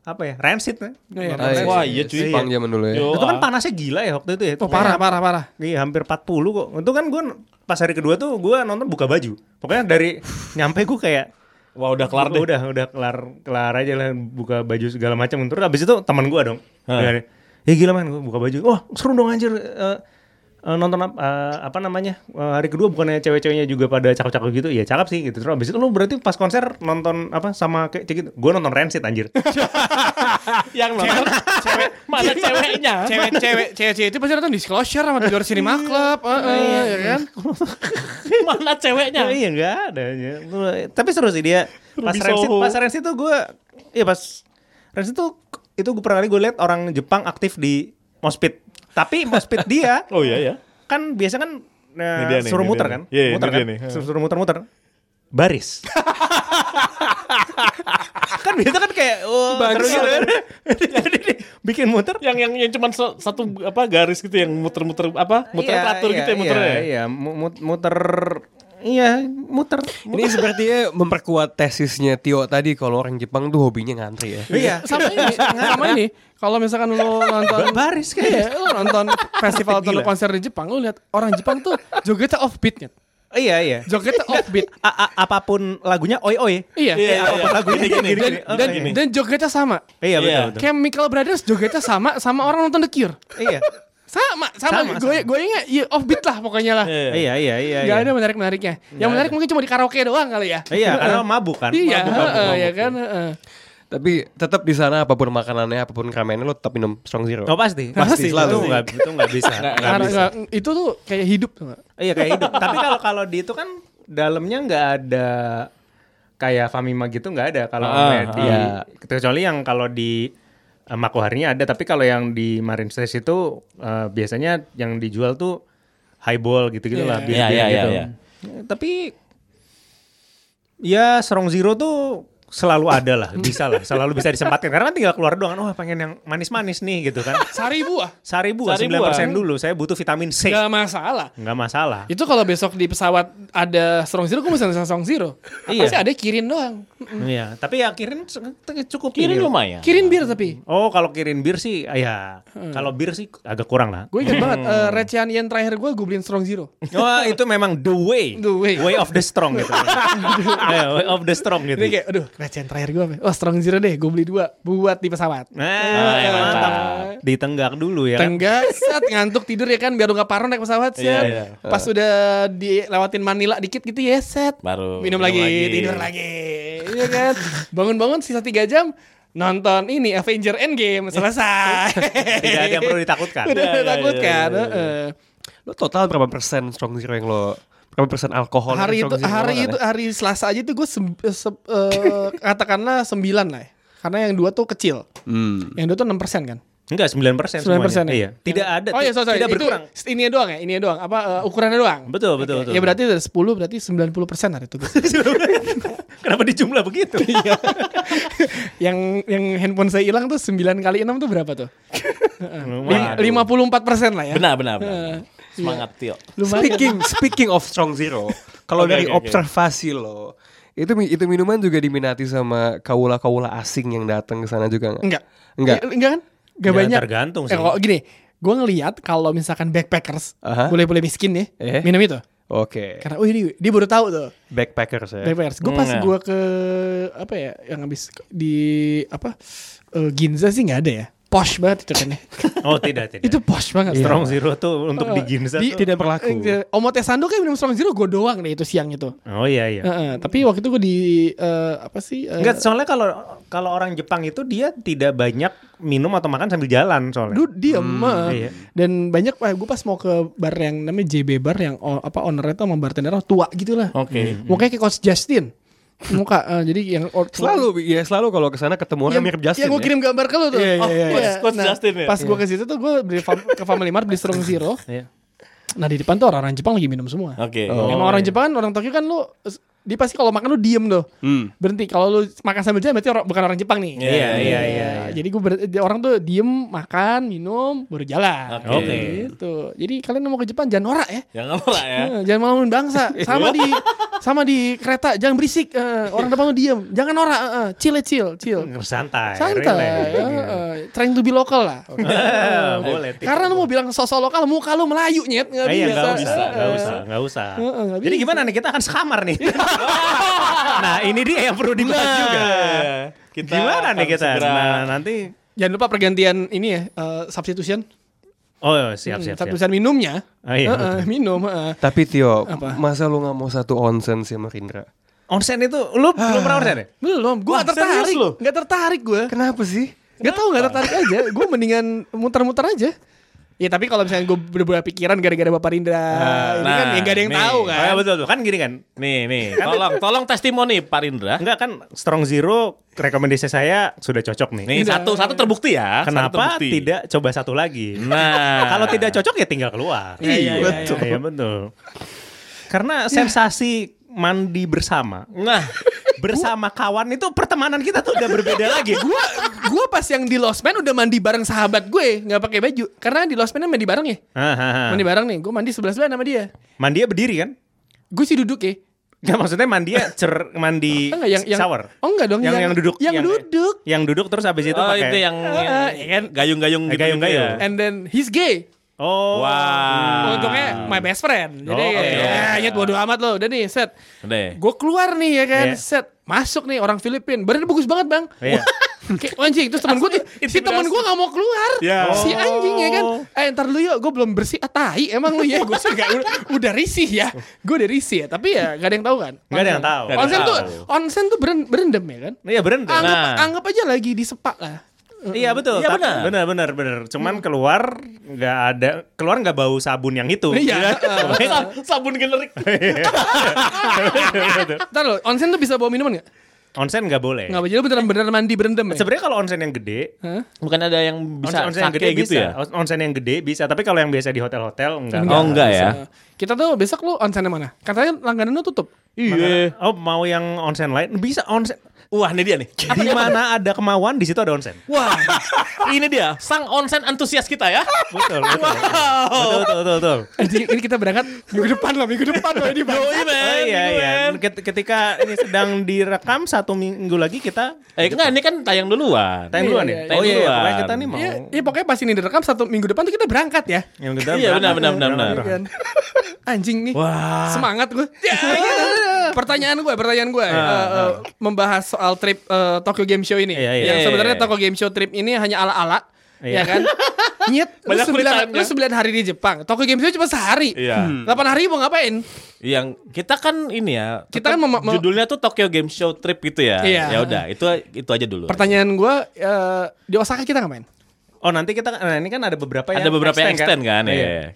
apa ya? Rancid kan? Iya, Ah, iya. Wah, iya, cuy. Jepang zaman dulu ya. Itu kan ah. panasnya gila ya waktu itu ya. Oh parah parah parah. Iya, hampir 40 kok. Itu kan gue pas hari kedua tuh gue nonton buka baju. Pokoknya dari (laughs) nyampe gue kayak Wah udah kelar deh. Udah, udah kelar kelar aja lah buka baju segala macam. Terus habis itu teman gue dong. Hah. Ya, gila man gue buka baju. Wah, seru dong anjir. Eh, eh, nonton eh, apa namanya eh, hari kedua bukannya cewek-ceweknya juga pada cakep-cakep gitu? Ya cakep sih gitu. Terus abis itu lu berarti pas konser nonton apa sama kayak gitu? Gue nonton Rancid anjir. (laughs) Yang nonton? Cewek (laughs) mana ceweknya? Cewek-cewek, (laughs) cewek-cewek itu pasti nonton Disclosure sama Tidur Cinema Club, heeh, ya kan? mana ceweknya? iya nggak ada ya. tapi seru sih dia. Pas Rancid pas Rancid tuh gue iya pas Rancid tuh itu gue pernah kali gue liat orang Jepang aktif di Mospit tapi Mospit dia (laughs) Oh iya ya. kan biasa kan dia nih, suruh muter kan. Iya, ini muter dia kan nih. suruh, muter-muter baris (laughs) kan biasa kan kayak oh, seru gitu kan. Jadi bikin muter Yang yang yang cuma satu apa garis gitu yang muter-muter apa? Muter Iya, teratur iya, gitu ya muternya. iya, ya? iya mu- muter iya muter Ini sepertinya memperkuat tesisnya Tio tadi kalau orang Jepang tuh hobinya ngantri ya. iya Sama ini, sama ini. Kalau misalkan lu nonton baris kayak Iya, lu nonton festival atau konser di Jepang, lu lihat orang Jepang tuh jogetnya offbeat iya iya Jogetnya offbeat. A- a- apa pun lagunya oi oi Iya. Iya, iya, iya. lagunya Gini, gini, gini, Dan, dan, gini. dan jogetnya sama. iya Iya. betul betul Kayak Michael Brothers jogetnya sama sama orang nonton The Cure. iya Sama, sama. Sama, gue gue ingat iya offbeat lah pokoknya lah. Iya. iya iya iya Gak iya. ada menarik-menariknya. Yang menarik mungkin cuma di karaoke doang kali ya. iya (laughs) karena mabuk kan Iya, Mabuk, mabuk, heeh, mabuk. ya kan. heeh. Tapi tetap di sana apa pun makanannya, apa pun ramennya lo tetap minum strong zero. Oh pasti, Pasti, itu selalu. nggak itu nggak bisa, (laughs) nggak Karena bisa. nggak- itu tuh kayak hidup tuh. nggak? Iya kayak hidup. Tapi kalau kalau di itu kan dalamnya nggak ada kayak Famima gitu nggak ada kalau Ah, di ah. kecuali yang kalau di Makoharinya ada tapi kalau yang di Marine Stage itu eh, biasanya yang dijual tuh highball gitu-gitu lah Iya. Iya, iya, gitu. iya, Ya, Tapi ya Strong Zero tuh selalu ada lah, bisa lah, selalu bisa disempatkan karena kan tinggal keluar doang wah pengen yang manis-manis nih gitu kan. Sari buah. Sari buah Sari 9% buah. dulu, saya butuh vitamin C. Gak masalah. Nggak masalah. Itu kalau besok di pesawat ada Strong Zero, gue mesen Strong Zero. Iya. Pasti ada kirin doang. Iya, tapi ya kirin cukup Kirin lumayan. Kirin bir tapi. Oh, kalau kirin bir sih, ya. Kalau bir sih agak kurang lah. Gue ingat banget, eh, recehan yen terakhir gue, gue beliin Strong Zero. Wah, itu memang the way. The way. of the strong gitu. Eh, (laughs) (laughs) way of the strong gitu. Ini kayak, aduh, recehan terakhir gue apa? Oh, Strong Zero deh, gue beli dua. Buat di pesawat. Nah, ya, mantap. Ditenggak dulu ya kan. Tenggak, set, ngantuk tidur ya kan, biar lu gak parno naik pesawat, set. Iya, iya. Pas udah dilewatin Manila dikit gitu ya, set. Baru minum, lagi, tidur lagi. Iya kan? Bangun-bangun sisa 3 jam, nonton ini Avenger Endgame, selesai. Tidak ada yang perlu ditakutkan. Udah Iya, iya, takutkan. iya, iya, heeh. Lo total berapa persen strong zero yang lo berapa persen alkohol hari itu hari itu ada? hari Selasa aja tuh gue (laughs) katakanlah 9 lah ya. Karena yang dua tuh kecil. Hmm. Yang dua tuh 6% kan. Enggak, 9% persen 9% semuanya. ya? Iya. Tidak ada. Oh iya, sorry, sorry. Tidak itu berkurang. ini doang ya, ini doang. Apa eh, ukurannya doang? Betul, betul, betul. Ya berarti dari 10 berarti 90% hari itu. (laughs) Kenapa dijumlah begitu? (laughs) Iya. yang yang handphone saya hilang tuh 9 kali 6 tuh berapa tuh? Lima puluh empat persen lah ya. Benar, benar, benar. Semangat Tio. Lumayan. Speaking speaking of strong zero, kalau Oke, dari oke. observasi lo, itu itu minuman juga diminati sama kaula-kaula asing yang datang ke sana juga nggak? Enggak. Enggak. Eh, Enggak kan? Enggak Ya, banyak. tergantung Eh, sih. kok gini, gue ngelihat kalau misalkan backpackers, boleh-boleh miskin ya, Eh? minum itu. Oke. Karena, oh ini dia baru tahu tuh. Backpackers ya. Backpackers. Gue pas Hmm, ya. gue ke apa ya, yang habis di apa eh, Ginza sih nggak ada ya. Posh banget itu kan ya. (laughs) Oh, tidak, tidak. itu posh banget. Strong Zero tuh untuk di Ginza Di- tuh. tidak berlaku. Eh, Omote Sando kayak minum Strong Zero gue doang deh itu siang itu. Oh iya iya. Heeh, tapi waktu itu gue di eh, apa sih? eh, Enggak, soalnya kalau kalau orang Jepang itu dia tidak banyak minum atau makan sambil jalan soalnya. Lu diem eh. iya. Dan banyak eh, gue pas mau ke bar yang namanya JB Bar yang oh, apa ownernya tuh sama bartender tua gitu lah. Oke. Mukanya kayak Coach Justin. Muka eh, jadi yang or- Selalu ya selalu kalau ke sana ketemu orang yang, mirip Justin. yang gue ya. kirim gambar ke lu tuh. Iya, iya, Oh, iya. iya. Coach Nah, Justin ya? Pas gue ke situ tuh gue beli fam- ke Family Mart beli Strong Zero. Iya. Nah di depan tuh orang-orang Jepang lagi minum semua. Oke. Oh. Emang orang Jepang orang Tokyo kan lu dia pasti kalau makan lu diem tuh. Hmm. Berhenti kalau lu makan sambil jalan berarti orang, bukan orang Jepang nih. Iya, iya, iya, iya. Jadi gue ber- orang tuh diem makan minum baru jalan. Oke. Gitu. Jadi kalian mau ke Jepang jangan norak ya. Jangan lah ya. Jangan ngomongin bangsa. (laughs) Sama di sama di kereta jangan berisik. Eh, orang depan lu diem. Jangan norak. eh, eh. chill chill chill. Santai. Santai. ya, eh. trying to be local lah. (laughs) Boleh. Karena lu mau bilang sosok lokal muka lu Melayu nyet nggak iya, bisa. nggak usah, Eh, nggak usah, nggak usah. Jadi bisa. gimana nih kita akan sekamar nih? (laughs) (laughs) nah ini dia yang perlu dibahas juga. Kita Gimana nih kita? segera- Nah nanti Jangan lupa pergantian ini ya, eh, substitution. Oh siap Hmm, siap. satu siap. tulisan minumnya. Ah, iya, Heeh, minum. heeh. Tapi Tio, Apa? masa lu nggak mau satu onsen sih sama Rindra? Onsen itu lu belum pernah onsen ya? Belum, gue Wah, gak tertarik. Gak tertarik gue. Kenapa sih? Gak tau gak tertarik aja. Gue mendingan muter-muter aja. Ya tapi kalau misalnya gue bener-bener pikiran gara-gara Bapak Rindra ini kan ya gak ada yang nih. tahu Oh, kan. ya betul betul. Kan gini kan. Nih, nih. Tolong, tolong testimoni Pak Rindra. Enggak kan Strong Zero rekomendasi saya sudah cocok nih. Nih satu satu terbukti ya. Kenapa terbukti. tidak coba satu lagi? Nah, (laughs) Kalau tidak cocok ya tinggal keluar. Iya, iya, iya, betul. Iya betul. Karena sensasi mandi bersama, nah, bersama kawan itu pertemanan kita tuh udah berbeda lagi. (laughs) Gue gue pas yang di Lost Man udah mandi bareng sahabat gue nggak pakai baju karena di Lost Man mandi bareng ya. Hahaha. Mandi bareng nih. Gue mandi sebelah sebelah sama dia. Mandi ya berdiri kan? Gue sih duduk ya. Enggak maksudnya mandi ya cer mandi Enggak yang yang shower. Oh enggak dong Yang yang duduk. Yang, duduk. Yang duduk terus habis itu oh pakai itu yang Ah, yang- kan gayung-gayung gitu, Gayung-gayung. ya. And then he's gay. Oh. Wah. Untungnya my best friend. Jadi Oh, oke. ya nyet bodo amat lo. Udah nih set. Udah. Gue keluar nih ya kan Iya. set. Masuk nih orang Filipin. Badannya bagus banget bang. Iya. (laughs) Kayak anjing terus temen gue tuh (laughs) si temen gue gak mau keluar Ya. si anjing ya kan eh ntar lu yuk gue belum bersih ah tai emang lu ya gue sih gak, udah, udah risih ya gue udah risih ya tapi ya gak ada yang tahu kan Nggak ada yang tahu. Onsen tuh onsen tuh beren, berendam ya kan Iya berendam. anggap Nah. anggap aja lagi di sepak lah Iya betul. Iya, benar. benar benar benar. Cuman keluar nggak ada keluar nggak bau sabun yang itu. Iya. (laughs) Sa- sabun generik. (laughs) ntar lo onsen tuh bisa bawa minuman gak? Onsen nggak boleh. Nggak boleh beneran beneran mandi berendam ya Sebenarnya kalau onsen yang gede, Hah? Bukan ada yang bisa onsen, onsen yang gede gitu bisa. ya? On- Onsen yang gede bisa. Tapi kalau yang biasa di hotel-hotel enggak. Oh, enggak ya? bisa. kita tuh besok lu onsen yang mana katanya langganan lu tutup Iya. Oh mau yang onsen lain bisa onsen. Wah, ini dia nih. Di mana ada kemauan di situ ada onsen. Wah, ini dia sang onsen antusias kita ya. Betul betul. Betul betul betul. betul. Anjing, ini kita berangkat minggu depan loh minggu depan loh ini bang. Oh, iya iya. Ketika ini sedang direkam satu minggu lagi kita Eh, enggak, ini kan tayang duluan. tayang duluan Iya, ya. iya, Oh iya, iya. pokoknya kita nih mau Iya, iya pokoknya pas ini direkam satu minggu depan tuh kita berangkat ya. yang kita Iya, benar, benar, benar, Iya? Anjing nih. Wah. Semangat gue. Ya, gitu. Pertanyaan gue, pertanyaan gue eh, eh, membahas soal trip eh, Tokyo Game Show ini. Iya, iya. Yang Iya, sebenarnya iya. Tokyo Game Show trip ini hanya ala-ala. Iya. Ya kan? (laughs) Nyet, lu Banyak sembilan, lu sembilan hari di Jepang. Tokyo Game Show cuma sehari. Iya. Hmm. 8 hari mau ngapain? Yang kita kan ini ya. Kita kan judulnya tuh Tokyo Game Show Trip gitu ya. Iya. Ya udah, itu itu aja dulu. Pertanyaan gue eh, di Osaka kita ngapain? Oh nanti kita nah ini kan ada beberapa yang Ada beberapa yang extend kan, Iya. ya.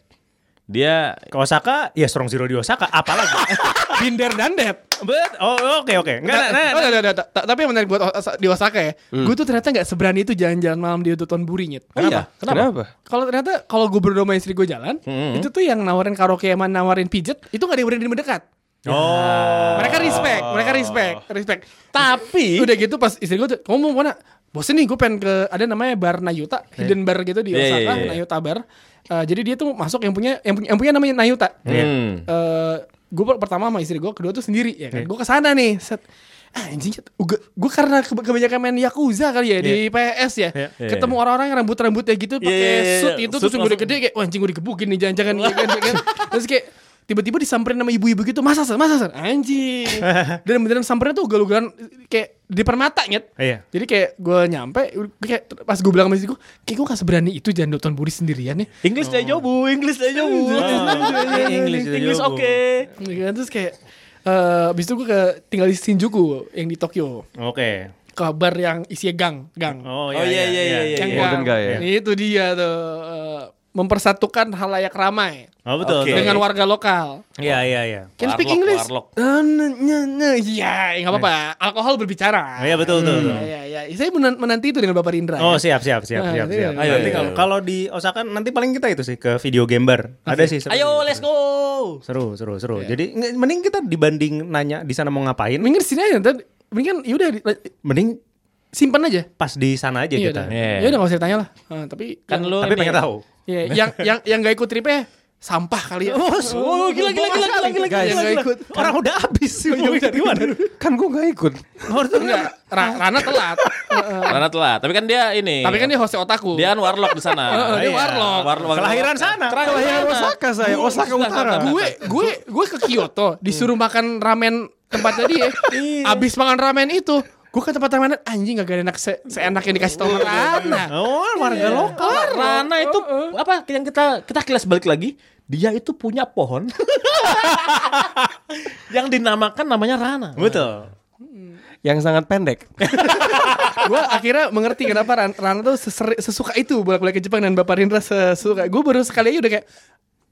Dia Ke Osaka, ya Strong Zero di Osaka, apalagi? (laughs) Binder dan Dep. Bet, oh oke oke. Nah, nah, Oh, enggak, enggak. Ta- Tapi yang menarik buat di Osaka ya, Hmm. gue tuh ternyata nggak seberani itu jalan-jalan malam di Dotonbori nyet. Oh iya? Kenapa? Kalau ternyata kalau gue berdua sama istri gue jalan, Hmm. itu tuh yang nawarin karaoke sama nawarin pijet, itu gak ada yang berani mendekat. Oh. Mereka respect, mereka respect, respect. tapi Udah gitu pas istri gue tuh, kamu mau mana? Bosen nih gue pengen ke ada namanya bar Nayuta, hidden bar gitu di Iya, Osaka, iya, iya. Nayuta bar. Eh, jadi dia tuh masuk yang punya yang punya, yang punya namanya Nayuta. Hmm. Eh, gue pertama sama istri gue, kedua tuh sendiri ya kan. Gue ke sana nih, set. Ah, anjing, gue, karena ke- kebanyakan main Yakuza kali ya di PS ya. Iya. Ketemu orang-orang yang rambut-rambutnya gitu pakai Iya, iya, iya. suit itu terus gue gede kayak wah anjing gue digebukin nih jangan-jangan ya kan, (laughs) ya kan. Terus kayak tiba-tiba disamperin sama ibu-ibu gitu masa San? masa San? anjing (laughs) dan beneran samperin tuh ugal-ugalan kayak di permata nyet Iya. jadi kayak gue nyampe kayak pas gue bilang sama istri gue kayak gue gak seberani itu jangan nonton buri sendirian ya English aja bu, English aja bu. Oh, (laughs) English itu English juga, Bu. oke. Ya kan, terus kayak eh abis itu gue ke tinggal di Shinjuku yang di Tokyo Oke. ke bar yang isinya gang gang Oh Oh, iya, iya, iya, iya. yang Golden gang. Guy ya? itu dia tuh eh, mempersatukan halayak ramai Oh betul. Betul. dengan warga lokal Iya iya iya. Can speak Warlock, English? Eh, nah, nah, nah. Iya, nggak apa-apa. Alkohol berbicara. Iya betul betul. betul. Iya, iya, iya. Saya menan- menanti itu dengan Bapak Rindra. Oh ya. siap siap siap Nah, siap iya, siap. iya. Ayo, Nanti ayo, kalau kalau di Osaka nanti paling kita itu sih ke video game bar. Ada sih. seru. Ayo, let's go. Seru seru seru. Jadi nge- mending kita dibanding nanya di sana mau ngapain, Mendingan di sini aja. Ntar, mendingan yaudah di- mending simpan aja. pas di sana aja Iya kita. Iya. Ya udah nggak usah ditanya lah. Ah, tapi Kan yang- lu Tapi ini- pengen tahu. Iya, yang yang yang gak ikut tripnya sampah kali ya. Oh, gila gila gila gila gila. Guys, yang gak ikut. Orang udah habis (laughs) sih gimana? Kan gue gak ikut. Enggak, Ra- Rana telat. Heeh. Karena telat. Tapi kan dia ini. Tapi kan dia hostnya otaku. dia kan warlock di sana. Heeh, dia Iya. warlock. Warlock. Kelahiran sana. Kelahiran Osaka saya, Osaka Utara. gue gue gue ke Kyoto disuruh makan ramen tempatnya dia abis makan ramen itu Gue ke tempat mainan anjing gak ada enak se seenak yang dikasih tau Rana. Oh, warga lokal. Rana itu apa yang kita kita kilas balik lagi, dia itu punya pohon (laughs) yang dinamakan namanya Rana. Betul. Yang sangat pendek. (laughs) gue akhirnya mengerti kenapa Ran Rana tuh sesuka itu bolak-balik ke Jepang dan Bapak Rindra sesuka. Gue baru sekali aja udah kayak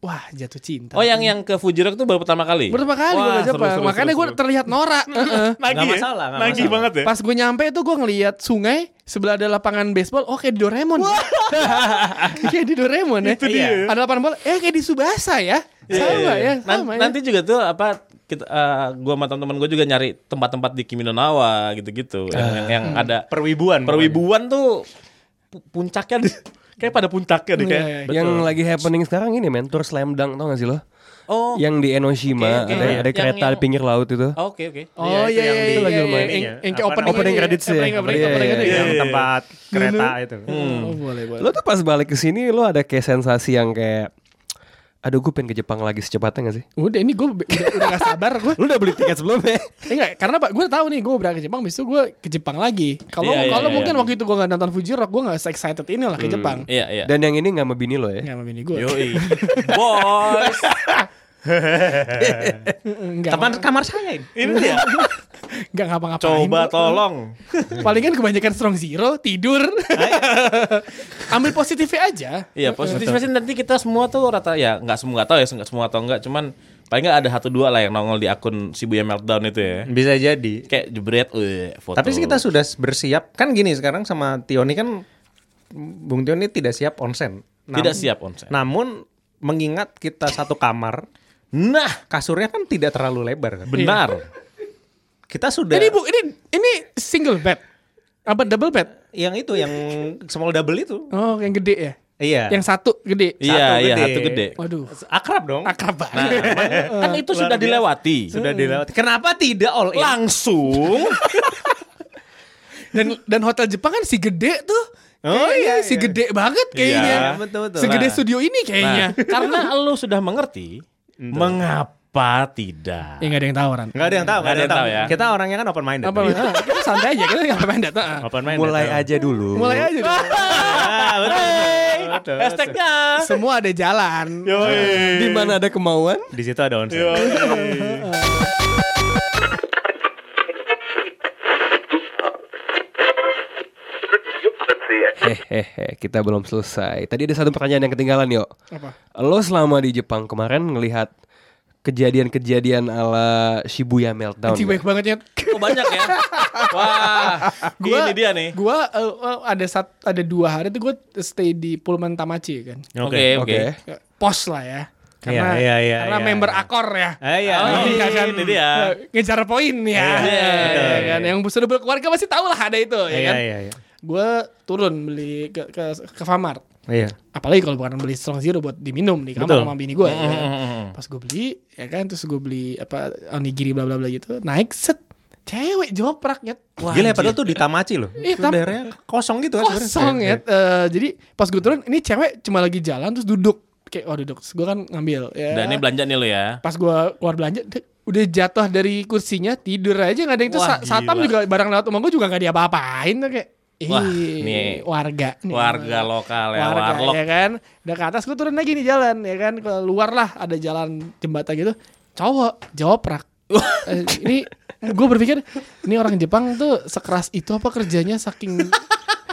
wah jatuh cinta. Oh yang yang ke Fuji Rock itu baru pertama kali? pertama kali gue Jepang. seru, Makanya gue terlihat norak. (laughs) Nggak ya? masalah, banget ya. Pas gue nyampe tuh gue ngeliat sungai sebelah ada lapangan baseball. Oh kayak di Doraemon. (laughs) kayak di Doraemon ya. Itu dia. Ada lapangan bola. Eh kayak di Subasa ya. Sama ya. Nan- Sama ya. nanti juga tuh apa kita eh, gua sama teman-teman gue juga nyari tempat-tempat di Kimi no Nawa gitu-gitu yang, yang, yang ada Perwibuan. perwibuan tuh pu- puncaknya di- kayak pada puncaknya deh kayak. Iya, iya. Yang lagi happening sekarang ini men, tour slam dunk tau gak sih lo? Oh. Yang di Enoshima Oke, oke. ada, ada Yang- kereta yang- di pinggir laut itu. Oke oke. Oh Iya, itu iya yang iya iya. itu lagi iya, lumayan. Yang yang kayak opening Opening aja, credits ya. Opening opening Iya, opening iya, aja. iya. yang tempat kereta itu. Oh, boleh boleh. Lo tuh pas balik ke sini lo ada kayak sensasi yang kayak aduh gue pengen ke Jepang lagi secepatnya gak sih? Udah ini gue udah, udah gak sabar gue. Lo (laughs) udah beli tiket sebelumnya? Eh, (laughs) enggak, karena pak gue tahu nih gue berangkat ke Jepang, besok gue ke Jepang lagi. Kalau Iya, iya, kalau iya. mungkin waktu itu gue gak nonton Fuji Rock, gue gak se excited ini lah ke Jepang. Iya iya. Dan yang ini gak sama bini lo ya? Nggak sama bini gue. Yoi. (laughs) Boys. Enggak. Teman kamar saya ini. Ini dia. Enggak ngapa-ngapain. Coba tolong. Palingan kebanyakan strong zero, tidur. Ambil positifnya aja. Iya positif sih nanti kita semua tuh rata ya nggak semua nggak tahu ya nggak semua atau enggak cuman paling nggak ada satu dua lah yang nongol di akun Shibuya Meltdown itu ya. Bisa jadi. Kayak jebret, eh, foto. Tapi kita sudah bersiap. Kan gini sekarang sama Tioni kan Bung Tioni tidak siap onsen. Nam- tidak siap onsen. Namun mengingat kita satu kamar, Nah, kasurnya kan tidak terlalu lebar kan. benar. Kita sudah Ini bu, ini ini single bed. Apa double bed? yang itu yang small double itu. Oh, yang gede ya? Iya. Yang satu gede. Iya, iya, gede. satu gede. Waduh. akrab dong. Akrab banget. Nah, (laughs) kan itu sudah dilewati. Sudah dilewati. Kenapa tidak all in? Langsung. (laughs) dan dan hotel Jepang kan si gede tuh. Oh, Kayaknya iya, si iya. gede banget kayaknya. Iya, betul, betul. Segede Nah. studio ini kayaknya. Nah, karena (laughs) lu sudah mengerti, mengapa tidak? Ya nggak ada yang tahu Ran. Nggak ada yang tahu, Nggak ada yang tahu ya. Kita orangnya kan open minded. Apa? ah, kita santai aja, kita nggak main data. ah. Open minded. Mulai aja dulu. Mulai aja deh. Ah, betul, betul, betul. Hashtagnya. Semua ada jalan. Di mana ada kemauan? Di situ ada onsen. Hehehe, kita belum selesai. Tadi ada satu pertanyaan yang ketinggalan, yuk. Apa? Lo selama di Jepang kemarin ngelihat kejadian-kejadian ala Shibuya Meltdown. Anjing baik banget ya. Oh, banyak ya. Wah, ini dia nih. Gua eh, eh, ada sat, ada dua hari tuh gue stay di Pullman Tamachi kan. Oke, oke. Oke. Ya, Pos lah ya. Karena, Iya, iya, karena iya, member iya. akor ya. Ah, iya. Oh, Iya kan? ini dia. Eh, Ngejar poin ya. Iya, Iya kan? Yang sudah berkeluarga pasti tahu lah ada itu ya Iya, kan. iya, iya. Gue turun beli ke ke, ke Famart. Iya. Apalagi kalau bukan beli strong zero buat diminum di kamar Betul. sama bini gue. ya. Mm-mm. Pas gue beli, ya kan, terus gue beli apa onigiri bla bla bla gitu, naik set, cewek joprak ya. Wah, Gila ya, padahal tuh di Tamachi loh. Iya, tam- daerahnya kosong gitu kan sebenarnya. kosong ya. Eh, jadi pas gue turun, ini cewek cuma lagi jalan terus duduk, kayak oh duduk. Terus gue kan ngambil. Ya. Dan ini belanja nih lo ya. Pas gue keluar belanja, udah jatuh dari kursinya tidur aja nggak ada yang itu Wah, sa- satam gila. juga barang lewat rumah gue juga nggak diapa-apain kayak. Ih, Wah, nih. warga nih. Warga lokal ya, warga warlock. ya kan udah ke atas gue turun lagi nih jalan ya kan keluar lah ada jalan jembatan gitu cowok jawab (laughs) Eh, ini gue berpikir ini orang Jepang tuh sekeras itu apa kerjanya saking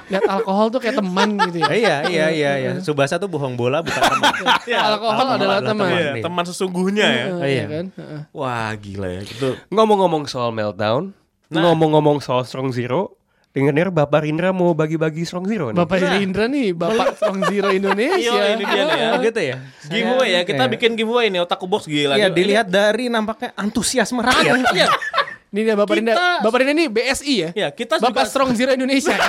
lihat alkohol tuh kayak teman gitu ya Eh, Iya, iya, iya, iya. Subasa tuh bohong bola bukan teman. (laughs) alkohol adalah teman Iya, Iya. teman sesungguhnya ya. Eh, Oh, iya. ya kan Heeh. Wah, gila ya. Itu Ngomong-ngomong soal Meltdown, ngomong-ngomong soal Strong Zero, dengar Bapak Rindra mau bagi-bagi Strong Zero nih. Bapak Indra nih bapak (laughs) Strong Zero Indonesia Iya, ini dia nih ya. Gitu ya. giveaway ya. Kita Iya. bikin giveaway nih otakku box gila. Iya, Ini- dilihat dari nampaknya antusiasme rakyat. Iya. ini dia Bapak Indra Kita- Bapak Indra ini BSI ya Iya, kita Bapak juga Strong Zero Indonesia (laughs)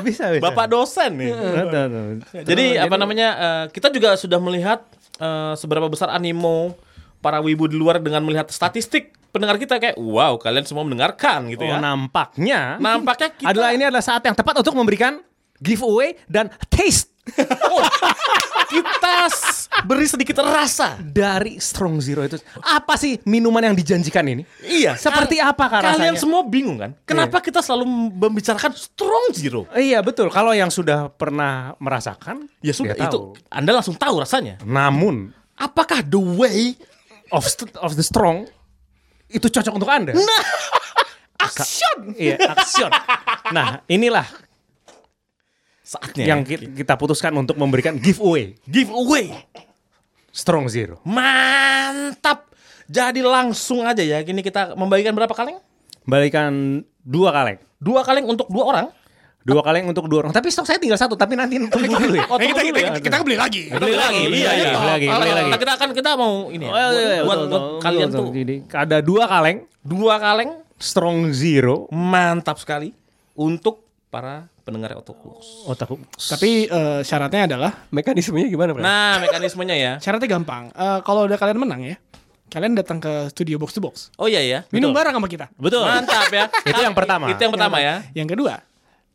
bisa, bisa. Bapak dosen nih. Betul. Jadi apa namanya? eh, kita juga sudah melihat eh, seberapa besar animo para wibu di luar dengan melihat statistik pendengar kita kayak wow kalian semua mendengarkan gitu Oh, ya. nampaknya Nampaknya (laughs) kita adalah ini adalah saat yang tepat untuk memberikan giveaway dan taste (laughs) Kita s- beri sedikit rasa. dari Strong Zero itu. Apa sih minuman yang dijanjikan ini? Iya. Seperti kal- apa Kalian rasanya? semua bingung kan? Kenapa kita selalu membicarakan strong zero? Iya betul. Kalau yang sudah pernah merasakan, Ya sudah dia itu tahu. Anda langsung tahu rasanya. Namun Apakah the way of st- of the strong itu cocok untuk anda. Nah, (laughs) action Iya, action. Nah, inilah saatnya yang ya. ki- kita putuskan untuk memberikan giveaway giveaway. Strong Zero. Mantap. Jadi langsung aja ya. Kini kita membagikan berapa kaleng? Balikan dua kaleng. Dua kaleng untuk dua orang. Dua kaleng untuk dua orang. Tapi stok saya tinggal satu. Tapi nanti tunggu dulu ya. Oh, kita, kita, ya. kita kan beli lagi. Beli lagi, beli lagi, beli lagi, beli lagi. kita kan kita mau ini ya. Oh, iya, iya, buat, betul, buat betul, kalian betul. tuh Jadi ada dua kaleng dua kaleng Strong Zero. mantap sekali untuk para pendengar Otokus. Otaku. Tapi eh, syaratnya adalah Mekanismenya gimana, Bro? Nah, mekanismenya ya. (laughs) syaratnya gampang. Eh, kalau udah kalian menang ya, kalian datang ke studio box to box. Oh iya ya. Minum bareng sama kita. Betul. Mantap ya. (laughs) Itu yang pertama. Itu yang pertama ya. Yang kedua,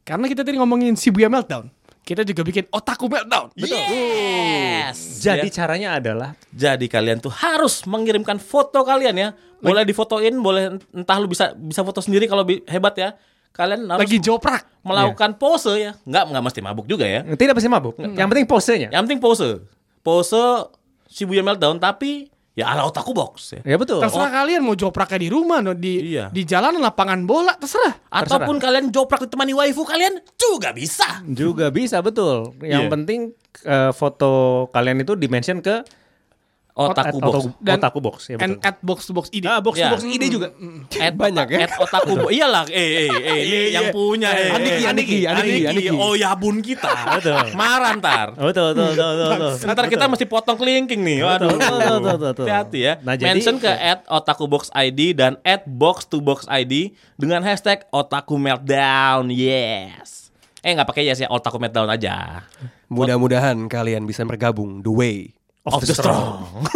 karena kita tadi ngomongin Shibuya Meltdown, kita juga bikin Otaku Meltdown. Yes. Jadi Ya. caranya adalah Jadi kalian tuh harus mengirimkan foto kalian ya. Boleh difotoin, boleh entah lu bisa bisa foto sendiri kalau hebat ya. Kalian harus Lagi joprak. melakukan pose ya. Enggak enggak mesti mabuk juga ya. tidak pasti mabuk. Yang penting posenya. Yang penting pose. Pose Shibuya Meltdown tapi ya ala otaku box ya. Ya betul. Terserah kalian mau jopraknya di rumah, no, di Iya. di jalan lapangan bola, terserah. Ataupun kalian joprak ditemani waifu kalian juga bisa. Juga bisa betul. Yang Iya. penting eh, foto kalian itu dimention ke Otaku box. otaku- Dan- otaku box ya And betul. at box to box ide. Ah, box Ya. to box ide juga. At, Banyak ya? At otaku box. Iyalah, eh eh eh (laughs) ini yang punya eh. Andiki, Andiki, Andiki, Andiki. Oh ya bun kita. (laughs) Betul. Marah ntar. Oh, Betul, betul, betul, betul, betul. Ntar kita mesti potong kelingking nih. Waduh. Betul, betul, betul. Hati-hati ya. Nah, jadi- Mention ke at otakubox ID dan at box to box ID dengan hashtag otaku meltdown. Yes. Eh nggak pakai yes ya otaku meltdown aja. Mudah-mudahan kalian bisa bergabung the way Of the strong.